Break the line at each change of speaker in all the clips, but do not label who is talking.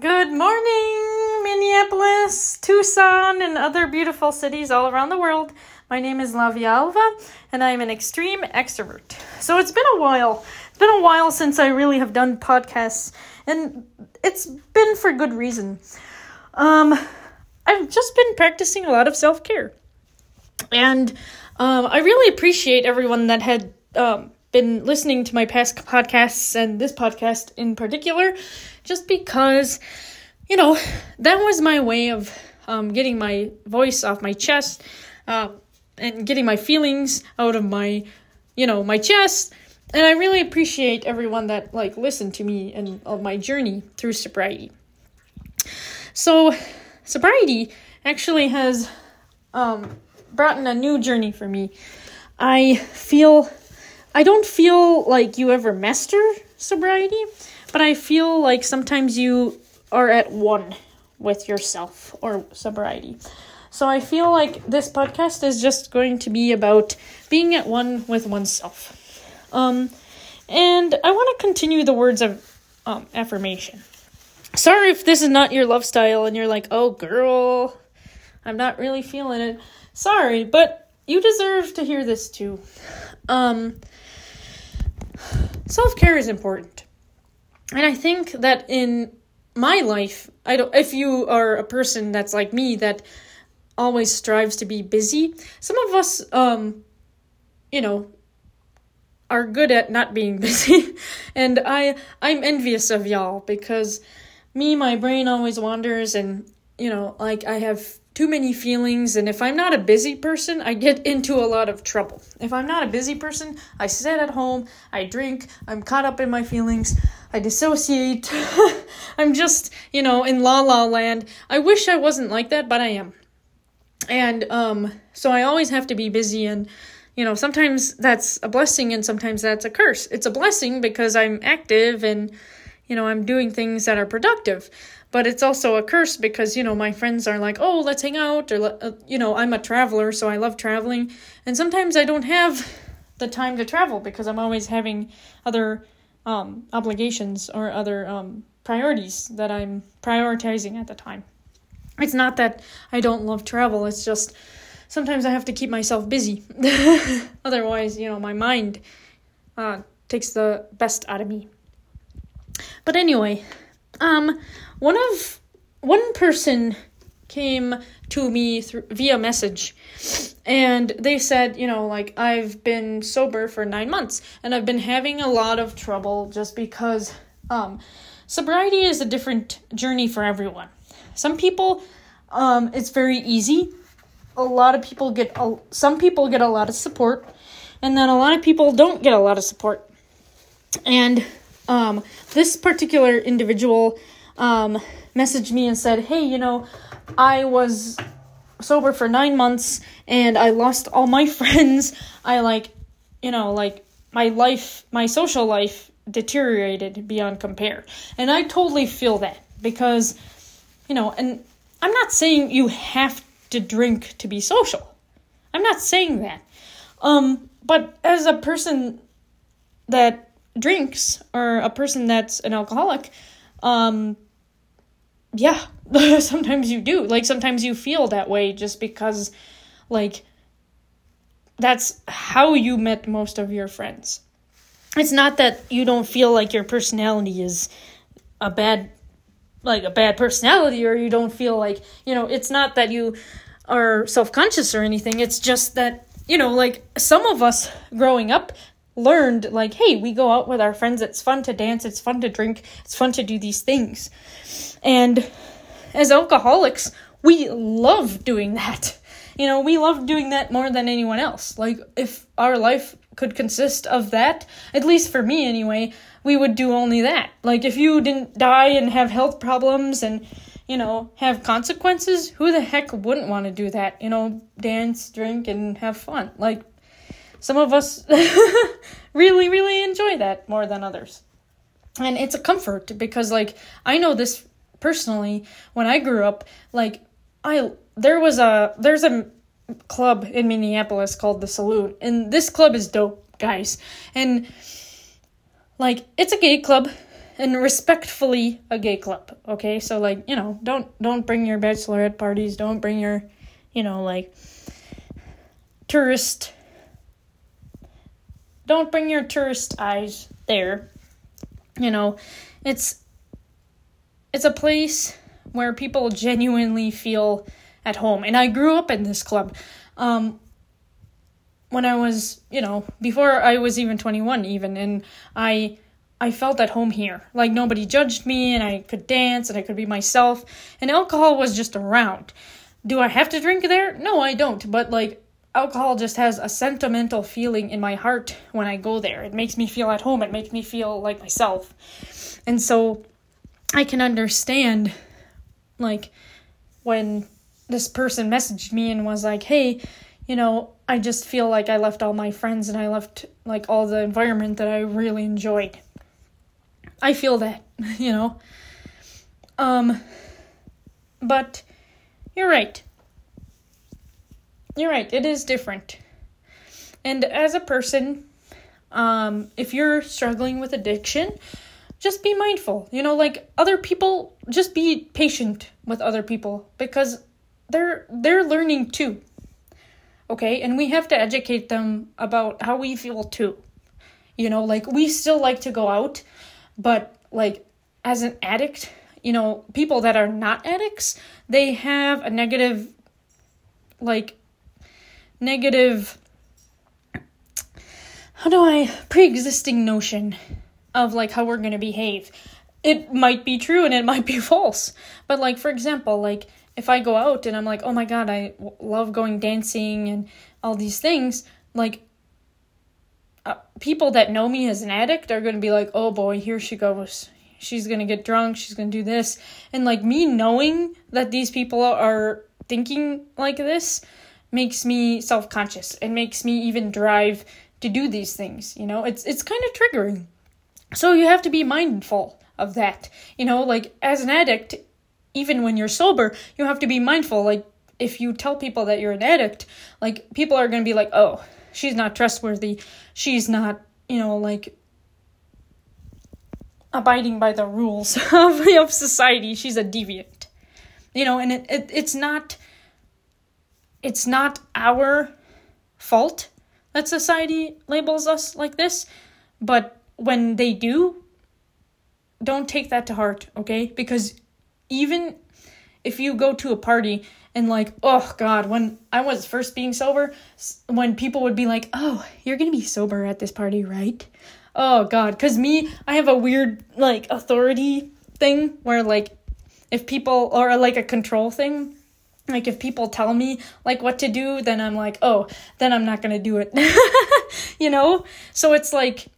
Good morning, Minneapolis, Tucson, and other beautiful cities all around the world. My name is Lavia Alva, and I am an extreme extrovert. So it's been a while. It's been a while since I really have done podcasts, and it's been for good reason. Um, I've just been practicing a lot of self care, and um, I really appreciate everyone that had um, been listening to my past podcasts and this podcast in particular, just because, you know, that was my way of um, getting my voice off my chest uh, and getting my feelings out of my, you know, my chest. And I really appreciate everyone that like listened to me and of my journey through sobriety. So, sobriety actually has um, brought in a new journey for me. I feel I don't feel like you ever master sobriety, but I feel like sometimes you are at one with yourself or sobriety. So I feel like this podcast is just going to be about being at one with oneself. Um, and I want to continue the words of um, affirmation. Sorry if this is not your love style and you're like, oh, girl, I'm not really feeling it. Sorry, but you deserve to hear this too. Um, self care is important. And I think that in my life, I don't if you are a person that's like me that always strives to be busy, some of us um you know are good at not being busy. and I I'm envious of y'all because me my brain always wanders and you know, like I have too many feelings and if i'm not a busy person i get into a lot of trouble if i'm not a busy person i sit at home i drink i'm caught up in my feelings i dissociate i'm just you know in la la land. I wish i wasn't like that but i am. And um so i always have to be busy and you know sometimes that's a blessing and sometimes that's a curse. It's a blessing because i'm active and you know i'm doing things that are productive. But it's also a curse because you know my friends are like oh let's hang out or uh, you know i'm a traveler so i love traveling. And sometimes i don't have the time to travel because i'm always having other um, obligations or other um, priorities that i'm prioritizing at the time. It's not that i don't love travel it's just sometimes i have to keep myself busy. Otherwise you know my mind uh, takes the best out of me. But anyway um one of one person came to me through via message and they said you know like i've been sober for nine months and i've been having a lot of trouble just because um sobriety is a different journey for everyone. Some people um it's very easy. A lot of people get a, some people get a lot of support and then a lot of people don't get a lot of support. And um this particular individual um, messaged me and said, Hey, you know, I was sober for nine months and I lost all my friends. I like, you know, like my life, my social life deteriorated beyond compare. And I totally feel that because, you know, and I'm not saying you have to drink to be social. I'm not saying that. Um, but as a person that drinks or a person that's an alcoholic, um, yeah, sometimes you do. Like sometimes you feel that way just because like that's how you met most of your friends. It's not that you don't feel like your personality is a bad like a bad personality or you don't feel like, you know, it's not that you are self-conscious or anything. It's just that, you know, like some of us growing up learned like, hey, we go out with our friends, it's fun to dance, it's fun to drink, it's fun to do these things. And as alcoholics, we love doing that. You know, we love doing that more than anyone else. Like, if our life could consist of that, at least for me anyway, we would do only that. Like, if you didn't die and have health problems and, you know, have consequences, who the heck wouldn't want to do that? You know, dance, drink, and have fun. Like, some of us really, really enjoy that more than others. And it's a comfort because, like, I know this personally when I grew up, like I there was a there's a club in Minneapolis called the Saloon, and this club is dope, guys. And like it's a gay club, and respectfully a gay club. Okay, so like you know, don't don't bring your bachelorette parties. Don't bring your, you know, like tourist. Don't bring your tourist eyes there. You know, it's it's a place where people genuinely feel at home. And I grew up in this club. Um, when I was, you know, before I was even 21 even and I I felt at home here. Like nobody judged me and I could dance and I could be myself and alcohol was just around. Do I have to drink there? No, I don't, but like alcohol just has a sentimental feeling in my heart when I go there. It makes me feel at home. It makes me feel like myself. And so I can understand like when this person messaged me and was like, "Hey, you know, I just feel like I left all my friends and I left like all the environment that I really enjoyed." I feel that, you know. Um but you're right. You're right. It is different. And as a person, um if you're struggling with addiction, just be mindful. You know, like other people, just be patient with other people because they're they're learning too. Okay? And we have to educate them about how we feel too. You know, like we still like to go out, but like as an addict, you know, people that are not addicts, they have a negative like negative how do I pre-existing notion of like how we're going to behave. It might be true and it might be false. But like for example, like if I go out and I'm like, "Oh my god, I w- love going dancing and all these things," like uh, people that know me as an addict are going to be like, "Oh boy, here she goes. She's going to get drunk, she's going to do this." And like me knowing that these people are thinking like this makes me self-conscious and makes me even drive to do these things, you know? It's it's kind of triggering. So you have to be mindful of that. You know, like as an addict, even when you're sober, you have to be mindful. Like if you tell people that you're an addict, like people are going to be like, "Oh, she's not trustworthy. She's not, you know, like abiding by the rules of, of society. She's a deviant." You know, and it, it it's not it's not our fault that society labels us like this, but when they do, don't take that to heart, okay? Because even if you go to a party and like, oh god, when I was first being sober, when people would be like, "Oh, you're going to be sober at this party, right?" Oh god, cuz me, I have a weird like authority thing where like if people or like a control thing, like if people tell me like what to do, then I'm like, "Oh, then I'm not going to do it." you know? So it's like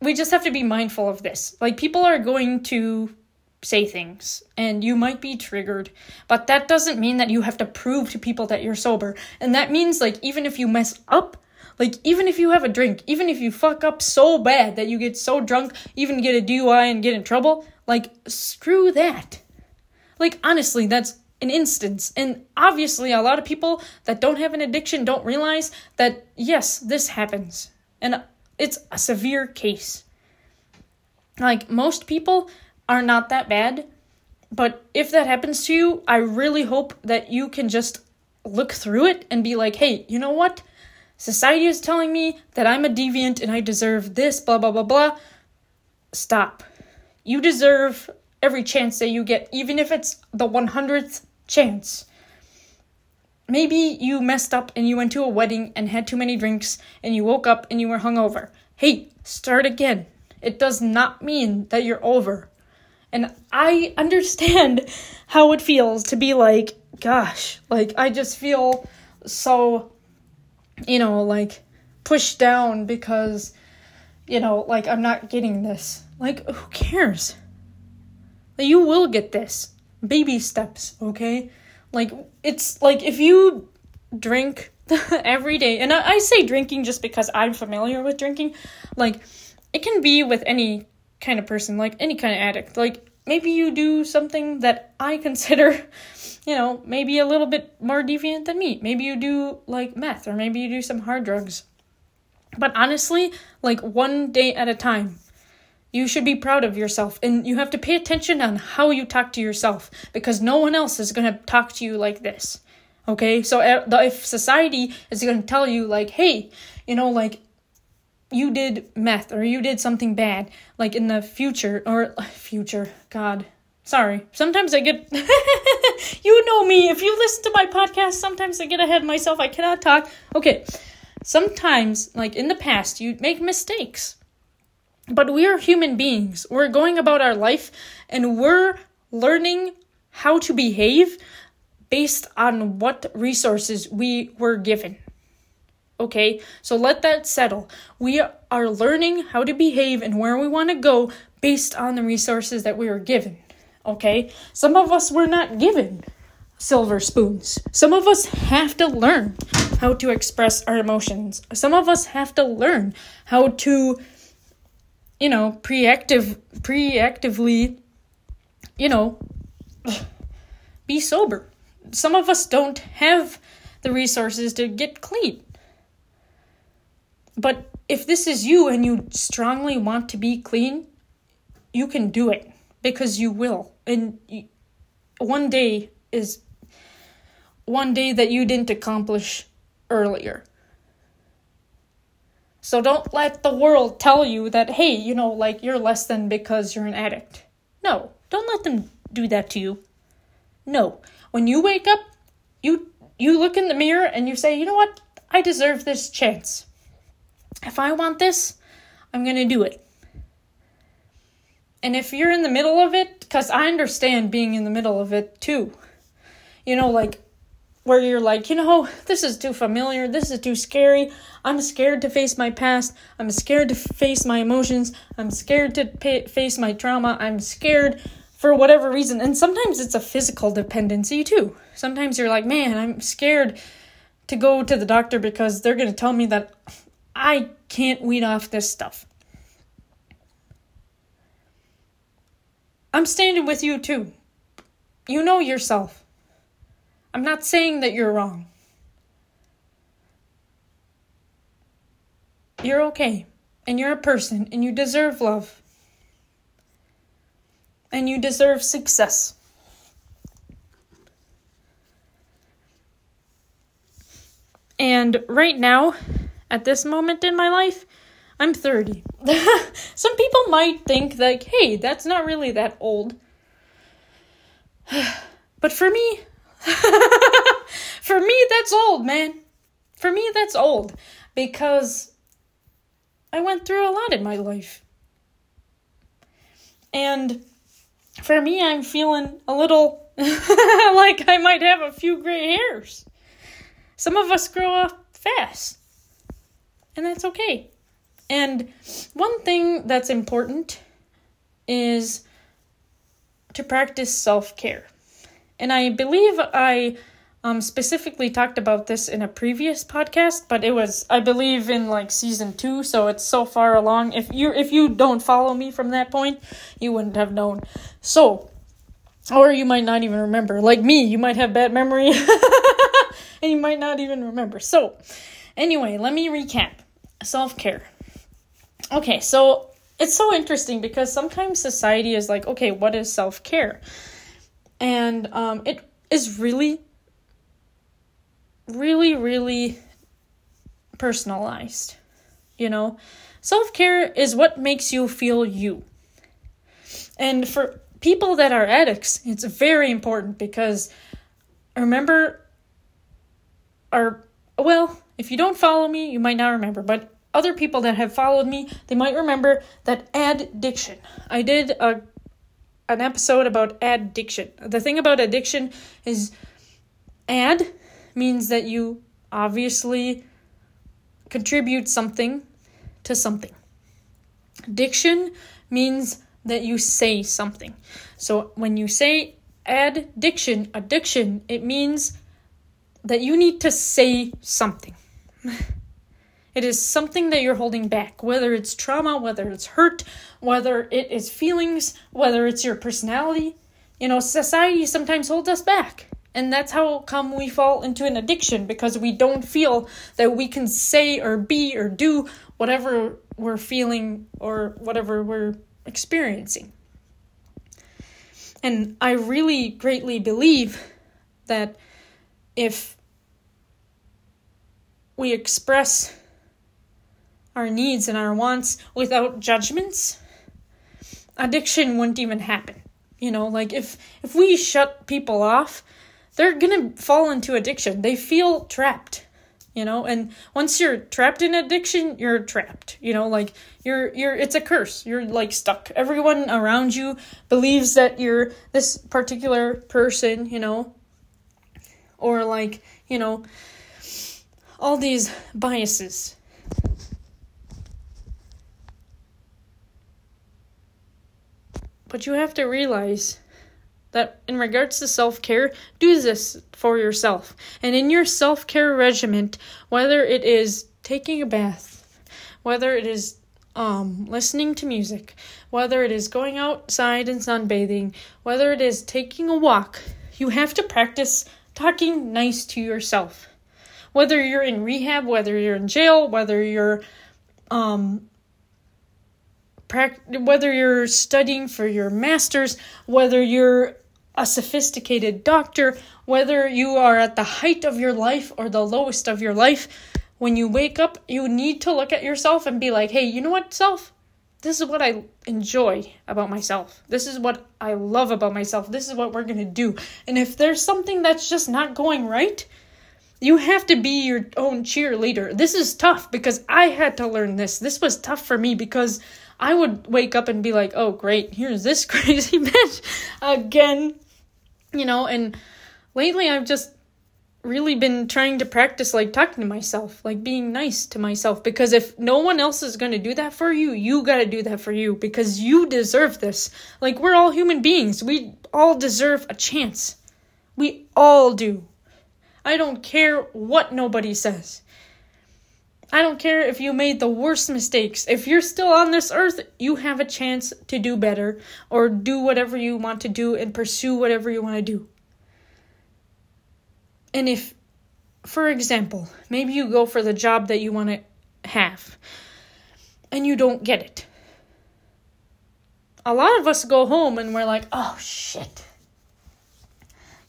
we just have to be mindful of this. Like, people are going to say things and you might be triggered, but that doesn't mean that you have to prove to people that you're sober. And that means, like, even if you mess up, like, even if you have a drink, even if you fuck up so bad that you get so drunk, even get a DUI and get in trouble, like, screw that. Like, honestly, that's an instance. And obviously, a lot of people that don't have an addiction don't realize that, yes, this happens. And it's a severe case. Like, most people are not that bad, but if that happens to you, I really hope that you can just look through it and be like, hey, you know what? Society is telling me that I'm a deviant and I deserve this, blah, blah, blah, blah. Stop. You deserve every chance that you get, even if it's the 100th chance. Maybe you messed up and you went to a wedding and had too many drinks and you woke up and you were hungover. Hey, start again. It does not mean that you're over. And I understand how it feels to be like, gosh, like I just feel so, you know, like pushed down because, you know, like I'm not getting this. Like, who cares? You will get this. Baby steps, okay? Like it's like if you drink every day, and I, I say drinking just because I'm familiar with drinking, like it can be with any kind of person, like any kind of addict. Like maybe you do something that I consider, you know, maybe a little bit more deviant than me. Maybe you do like meth, or maybe you do some hard drugs. But honestly, like one day at a time, You should be proud of yourself and you have to pay attention on how you talk to yourself because no one else is going to talk to you like this. Okay? So if society is going to tell you like, "Hey, you know, like you did meth or you did something bad like in the future or future god sorry sometimes i get you know me if you listen to my podcast sometimes i get ahead of myself i cannot talk okay sometimes like in the past you make mistakes but we are human beings we're going about our life and we're learning how to behave based on what resources we were given Okay, so let that settle. We are learning how to behave and where we want to go based on the resources that we were given. Okay, some of us were not given silver spoons. Some of us have to learn how to express our emotions. Some of us have to learn how to, you know, preactive, preactively, you know, be sober. Some of us don't have the resources to get clean. But if this is you and you strongly want to be clean, you can do it because you will. And one day is one day that you didn't accomplish earlier. So don't let the world tell you that, hey, you know, like you're less than because you're an addict. No, don't let them do that to you. No. When you wake up, you you look in the mirror and you say, you know what? I deserve this chance if I want this, I'm to do it. And if you're in the middle of it, because I understand being in the middle of it too, you know, like where you're like, you know, this is too familiar, this is too scary. I'm scared to face my past. I'm scared to face my emotions. I'm scared to pay- face my trauma. I'm scared for whatever reason. And sometimes it's a physical dependency too. Sometimes you're like, man, I'm scared to go to the doctor because they're going to tell me that I can't weed off this stuff. I'm standing with you too. You know yourself. I'm not saying that you're wrong. You're okay. And you're a person. And you deserve love. And you deserve success. And right now, at this moment in my life, I'm 30. Some people might think like, hey, that's not really that old. but for me, for me, that's old, man. For me, that's old because I went through a lot in my life. And for me, I'm feeling a little like I might have a few gray hairs. Some of us grow up fast and that's okay. And one thing that's important is to practice self care. And I believe I um, specifically talked about this in a previous podcast, but it was I believe in like season two, so it's so far along. If you if you don't follow me from that point, you wouldn't have known. So, or you might not even remember. Like me, you might have bad memory, and you might not even remember. So, Anyway, let me recap self care. Okay, so it's so interesting because sometimes society is like, okay, what is self care? And um, it is really, really, really personalized. You know, self care is what makes you feel you. And for people that are addicts, it's very important because remember, our, well, if you don't follow me, you might not remember, but other people that have followed me, they might remember that addiction. I did a an episode about addiction. The thing about addiction is add means that you obviously contribute something to something. Addiction means that you say something. So when you say addiction, addiction, it means that you need to say something. It is something that you're holding back, whether it's trauma, whether it's hurt, whether it is feelings, whether it's your personality. You know, society sometimes holds us back. And that's how come we fall into an addiction because we don't feel that we can say or be or do whatever we're feeling or whatever we're experiencing. And I really greatly believe that if we express our needs and our wants without judgments, addiction wouldn't even happen. You know, like if if we shut people off, they're going to fall into addiction. They feel trapped. You know, and once you're trapped in addiction, you're trapped. You know, like you're you're it's a curse. You're like stuck. Everyone around you believes that you're this particular person, you know, or like, you know, all these biases But you have to realize that in regards to self care, do this for yourself. And in your self care regimen, whether it is taking a bath, whether it is um, listening to music, whether it is going outside and sunbathing, whether it is taking a walk, you have to practice talking nice to yourself. Whether you're in rehab, whether you're in jail, whether you're um, whether you're studying for your master's, whether you're a sophisticated doctor, whether you are at the height of your life or the lowest of your life, when you wake up, you need to look at yourself and be like, hey, you know what, self? This is what I enjoy about myself. This is what I love about myself. This is what we're going to do. And if there's something that's just not going right, you have to be your own cheerleader. This is tough because I had to learn this. This was tough for me because I would wake up and be like, oh, great, here's this crazy bitch again. You know, and lately I've just really been trying to practice like talking to myself, like being nice to myself. Because if no one else is going to do that for you, you got to do that for you because you deserve this. Like, we're all human beings, we all deserve a chance. We all do. I don't care what nobody says. I don't care if you made the worst mistakes. If you're still on this earth, you have a chance to do better or do whatever you want to do and pursue whatever you want to do. And if, for example, maybe you go for the job that you want to have and you don't get it. A lot of us go home and we're like, oh shit.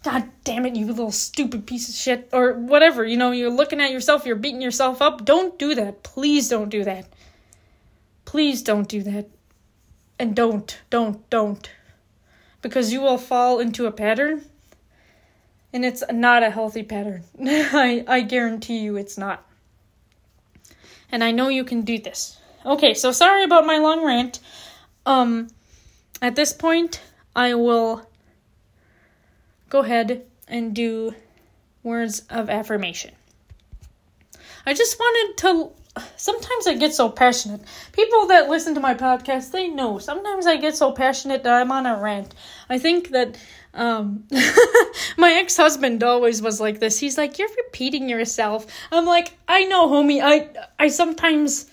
God damn it, you little stupid piece of shit. Or whatever, you know, you're looking at yourself, you're beating yourself up. Don't do that. Please don't do that. Please don't do that. And don't, don't, don't. Because you will fall into a pattern. And it's not a healthy pattern. I, I guarantee you it's not. And I know you can do this. Okay, so sorry about my long rant. Um, at this point, I will go ahead and do words of affirmation. I just wanted to. Sometimes I get so passionate. People that listen to my podcast, they know. Sometimes I get so passionate that I'm on a rant. I think that um, my ex husband always was like this. He's like, "You're repeating yourself." I'm like, "I know, homie. I I sometimes."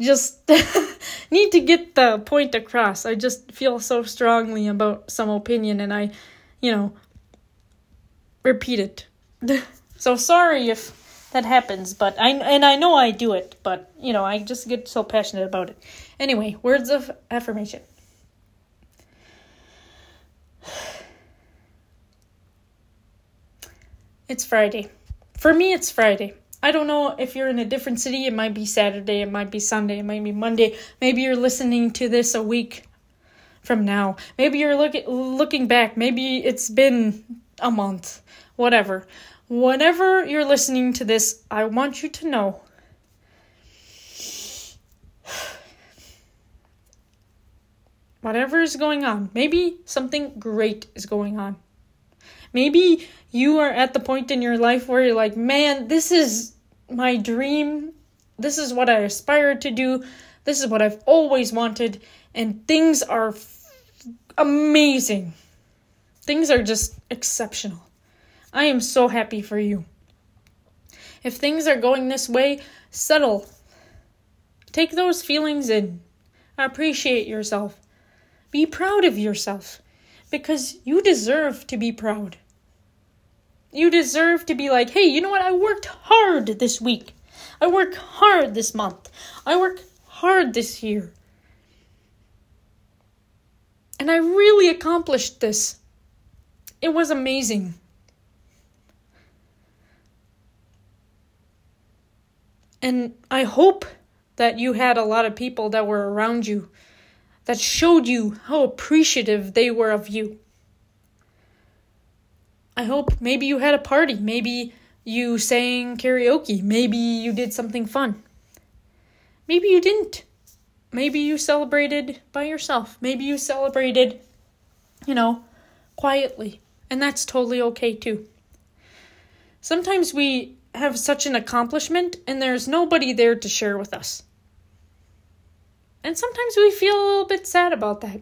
just need to get the point across. I just feel so strongly about some opinion and I, you know, repeat it. so sorry if that happens, but I and I know I do it, but you know, I just get so passionate about it. Anyway, words of affirmation. It's Friday. For me, it's Friday. I don't know if you're in a different city. It might be Saturday, it might be Sunday, it might be Monday. Maybe you're listening to this a week from now. Maybe you're looking looking back. Maybe it's been a month whatever. Whenever you're listening to this, I want you to know whatever is going on, maybe something great is going on. Maybe you are at the point in your life where you're like, man, this is my dream. This is what I aspire to do. This is what I've always wanted. And things are f- amazing. Things are just exceptional. I am so happy for you. If things are going this way, settle. Take those feelings in. Appreciate yourself. Be proud of yourself because you deserve to be proud. You deserve to be like, hey, you know what? I worked hard this week. I worked hard this month. I worked hard this year. And I really accomplished this. It was amazing. And I hope that you had a lot of people that were around you that showed you how appreciative they were of you. I hope maybe you had a party, maybe you sang karaoke, maybe you did something fun. Maybe you didn't. Maybe you celebrated by yourself. Maybe you celebrated, you know, quietly. And that's totally okay too. Sometimes we have such an accomplishment and there's nobody there to share with us. And sometimes we feel a little bit sad about that.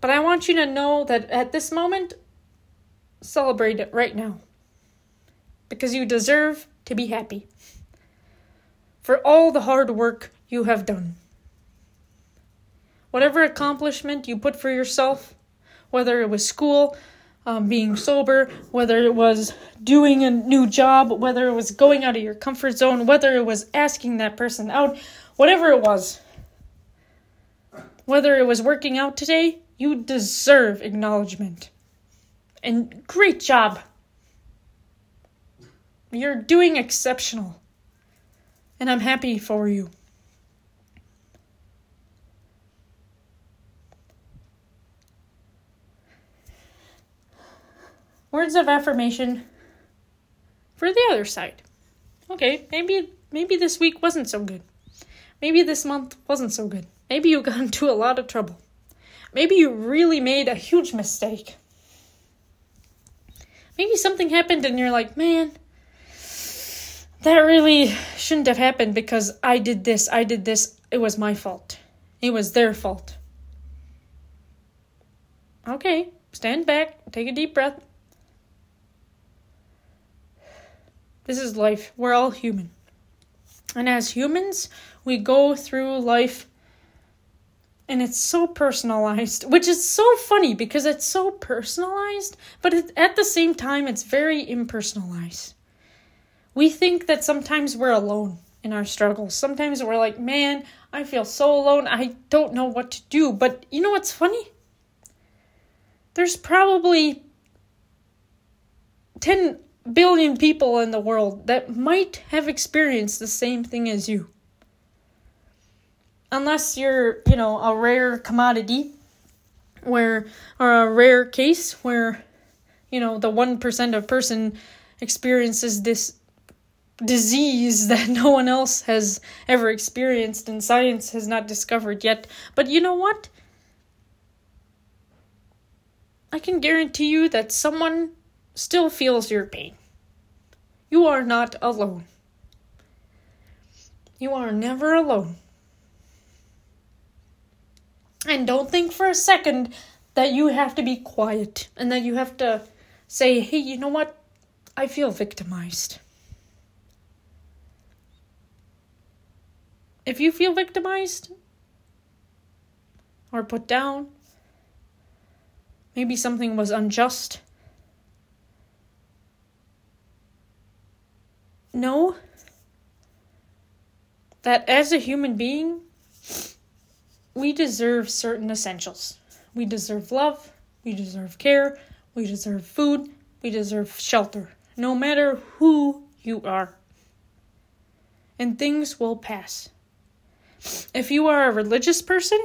But I want you to know that at this moment, celebrate it right now. Because you deserve to be happy for all the hard work you have done. Whatever accomplishment you put for yourself, whether it was school, um, being sober, whether it was doing a new job, whether it was going out of your comfort zone, whether it was asking that person out, whatever it was, whether it was working out today, you deserve acknowledgement. And great job. You're doing exceptional and I'm happy for you. Words of affirmation for the other side. Okay, maybe maybe this week wasn't so good. Maybe this month wasn't so good. Maybe you got into a lot of trouble. Maybe you really made a huge mistake. Maybe something happened and you're like, man, that really shouldn't have happened because I did this, I did this. It was my fault. It was their fault. Okay, stand back, take a deep breath. This is life. We're all human. And as humans, we go through life and it's so personalized, which is so funny because it's so personalized, but it, at the same time, it's very impersonalized. We think that sometimes we're alone in our struggles. Sometimes we're like, man, I feel so alone. I don't know what to do. But you know what's funny? There's probably 10 billion people in the world that might have experienced the same thing as you. Unless you're, you know, a rare commodity where, or a rare case where, you know, the 1% of person experiences this disease that no one else has ever experienced and science has not discovered yet. But you know what? I can guarantee you that someone still feels your pain. You are not alone. You are never alone. And don't think for a second that you have to be quiet and that you have to say, hey, you know what? I feel victimized. If you feel victimized or put down, maybe something was unjust, know that as a human being, we deserve certain essentials. We deserve love, we deserve care, we deserve food, we deserve shelter, no matter who you are. And things will pass. If you are a religious person,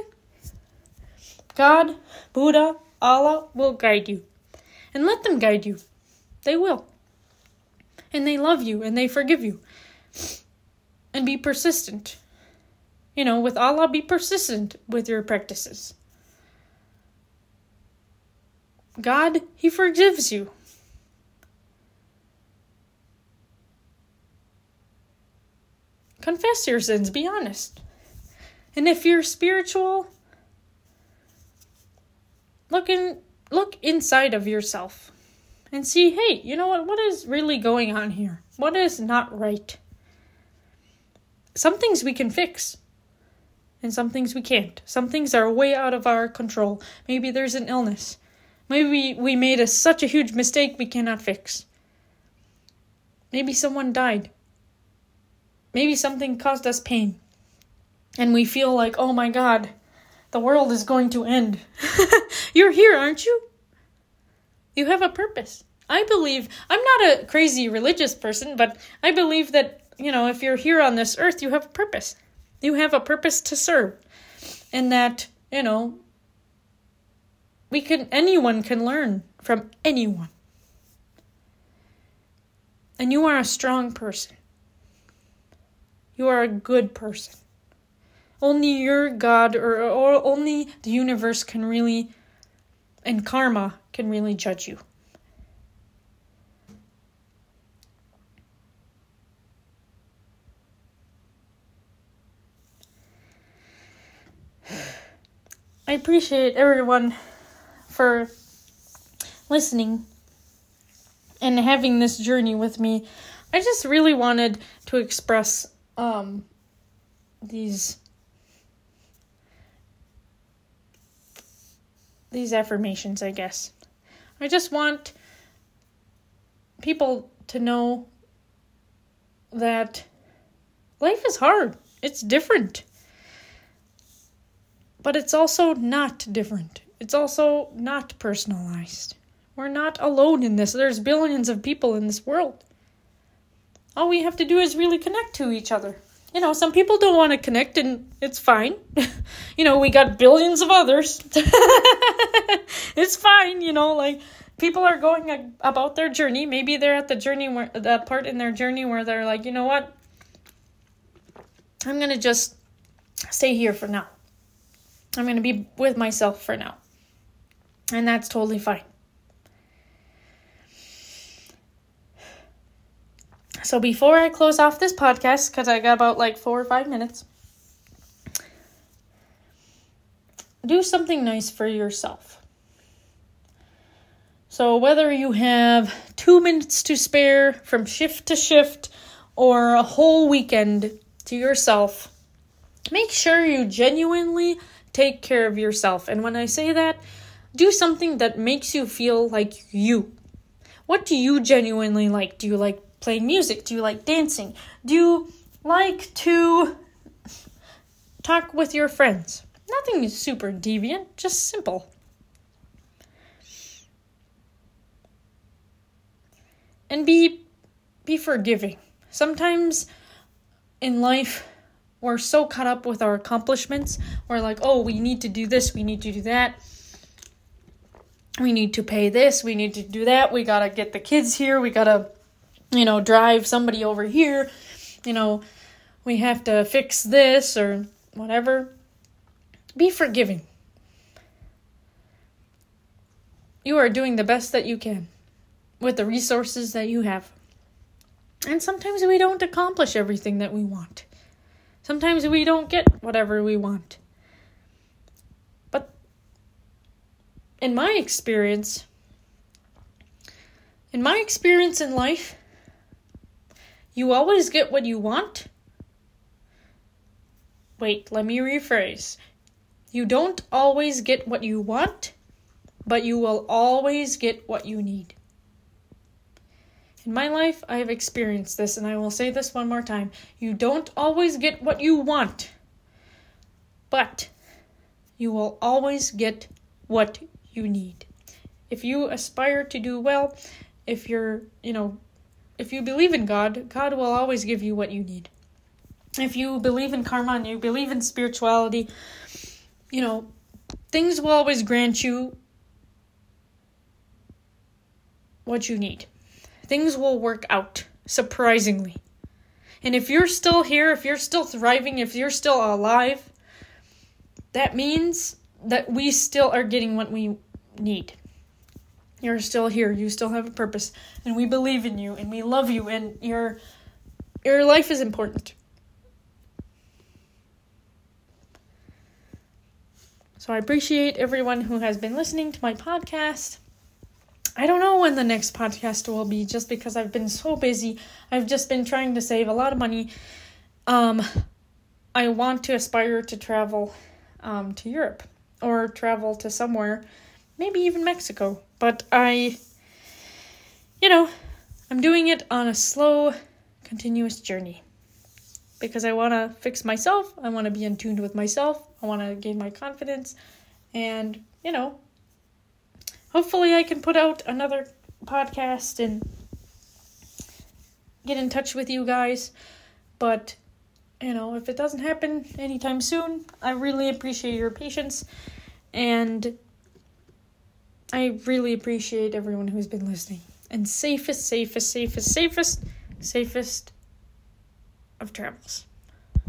God, Buddha, Allah will guide you. And let them guide you. They will. And they love you and they forgive you. And be persistent. You know, with Allah, be persistent with your practices. God, He forgives you. Confess your sins, be honest. And if you're spiritual, look in look inside of yourself and see, hey, you know what? What is really going on here? What is not right? Some things we can fix, and some things we can't. Some things are way out of our control. Maybe there's an illness. Maybe we made a, such a huge mistake we cannot fix. Maybe someone died. Maybe something caused us pain and we feel like, oh my God, the world is going to end. You're here, aren't you? You have a purpose. I believe, I'm not a crazy religious person, but I believe that, you know, if you're here on this earth, you have a purpose. You have a purpose to serve. And that, you know, we can, anyone can learn from anyone. And you are a strong person. You are a good person. Only your God or, or only the universe can really, and karma can really judge you. I appreciate everyone for listening and having this journey with me. I just really wanted to express um, these these affirmations, I guess. I just want people to know that life is hard. It's different. But it's also not different. It's also not personalized. We're not alone in this. There's billions of people in this world. All we have to do is really connect to each other you know, some people don't want to connect and it's fine. you know, we got billions of others. it's fine, you know, like people are going about their journey. Maybe they're at the journey where that part in their journey where they're like, you know what? I'm going to just stay here for now. I'm going to be with myself for now. And that's totally fine. So before I close off this podcast, because I got about like four or five minutes, do something nice for yourself. So whether you have two minutes to spare from shift to shift or a whole weekend to yourself, make sure you genuinely take care of yourself. And when I say that, do something that makes you feel like you. What do you genuinely like? Do you like play music? Do you like dancing? Do you like to talk with your friends? Nothing super deviant, just simple. And be be forgiving. Sometimes in life we're so caught up with our accomplishments. We're like, "Oh, we need to do this, we need to do that." We need to pay this, we need to do that. We got to get the kids here, we got to you know, drive somebody over here, you know, we have to fix this or whatever. Be forgiving. You are doing the best that you can with the resources that you have. And sometimes we don't accomplish everything that we want. Sometimes we don't get whatever we want. But in my experience, in my experience in life, you always get what you want? Wait, let me rephrase. You don't always get what you want, but you will always get what you need. In my life, I have experienced this, and I will say this one more time. You don't always get what you want, but you will always get what you need. If you aspire to do well, if you're, you know, if you believe in God, God will always give you what you need. If you believe in karma and you believe in spirituality, you know, things will always grant you what you need. Things will work out, surprisingly. And if you're still here, if you're still thriving, if you're still alive, that means that we still are getting what we need. You're still here. You still have a purpose, and we believe in you, and we love you, and your your life is important. So I appreciate everyone who has been listening to my podcast. I don't know when the next podcast will be just because I've been so busy. I've just been trying to save a lot of money. Um I want to aspire to travel um to Europe or travel to somewhere, maybe even Mexico. But I, you know, I'm doing it on a slow, continuous journey. because I want to fix myself. I want to be in tune with myself. I want to gain my confidence. And, you know, hopefully I can put out another podcast and get in touch with you guys. But, you know, if it doesn't happen anytime soon, I really appreciate your patience. And I really appreciate everyone who's been listening. And safest, safest, safest, safest, safest of travels.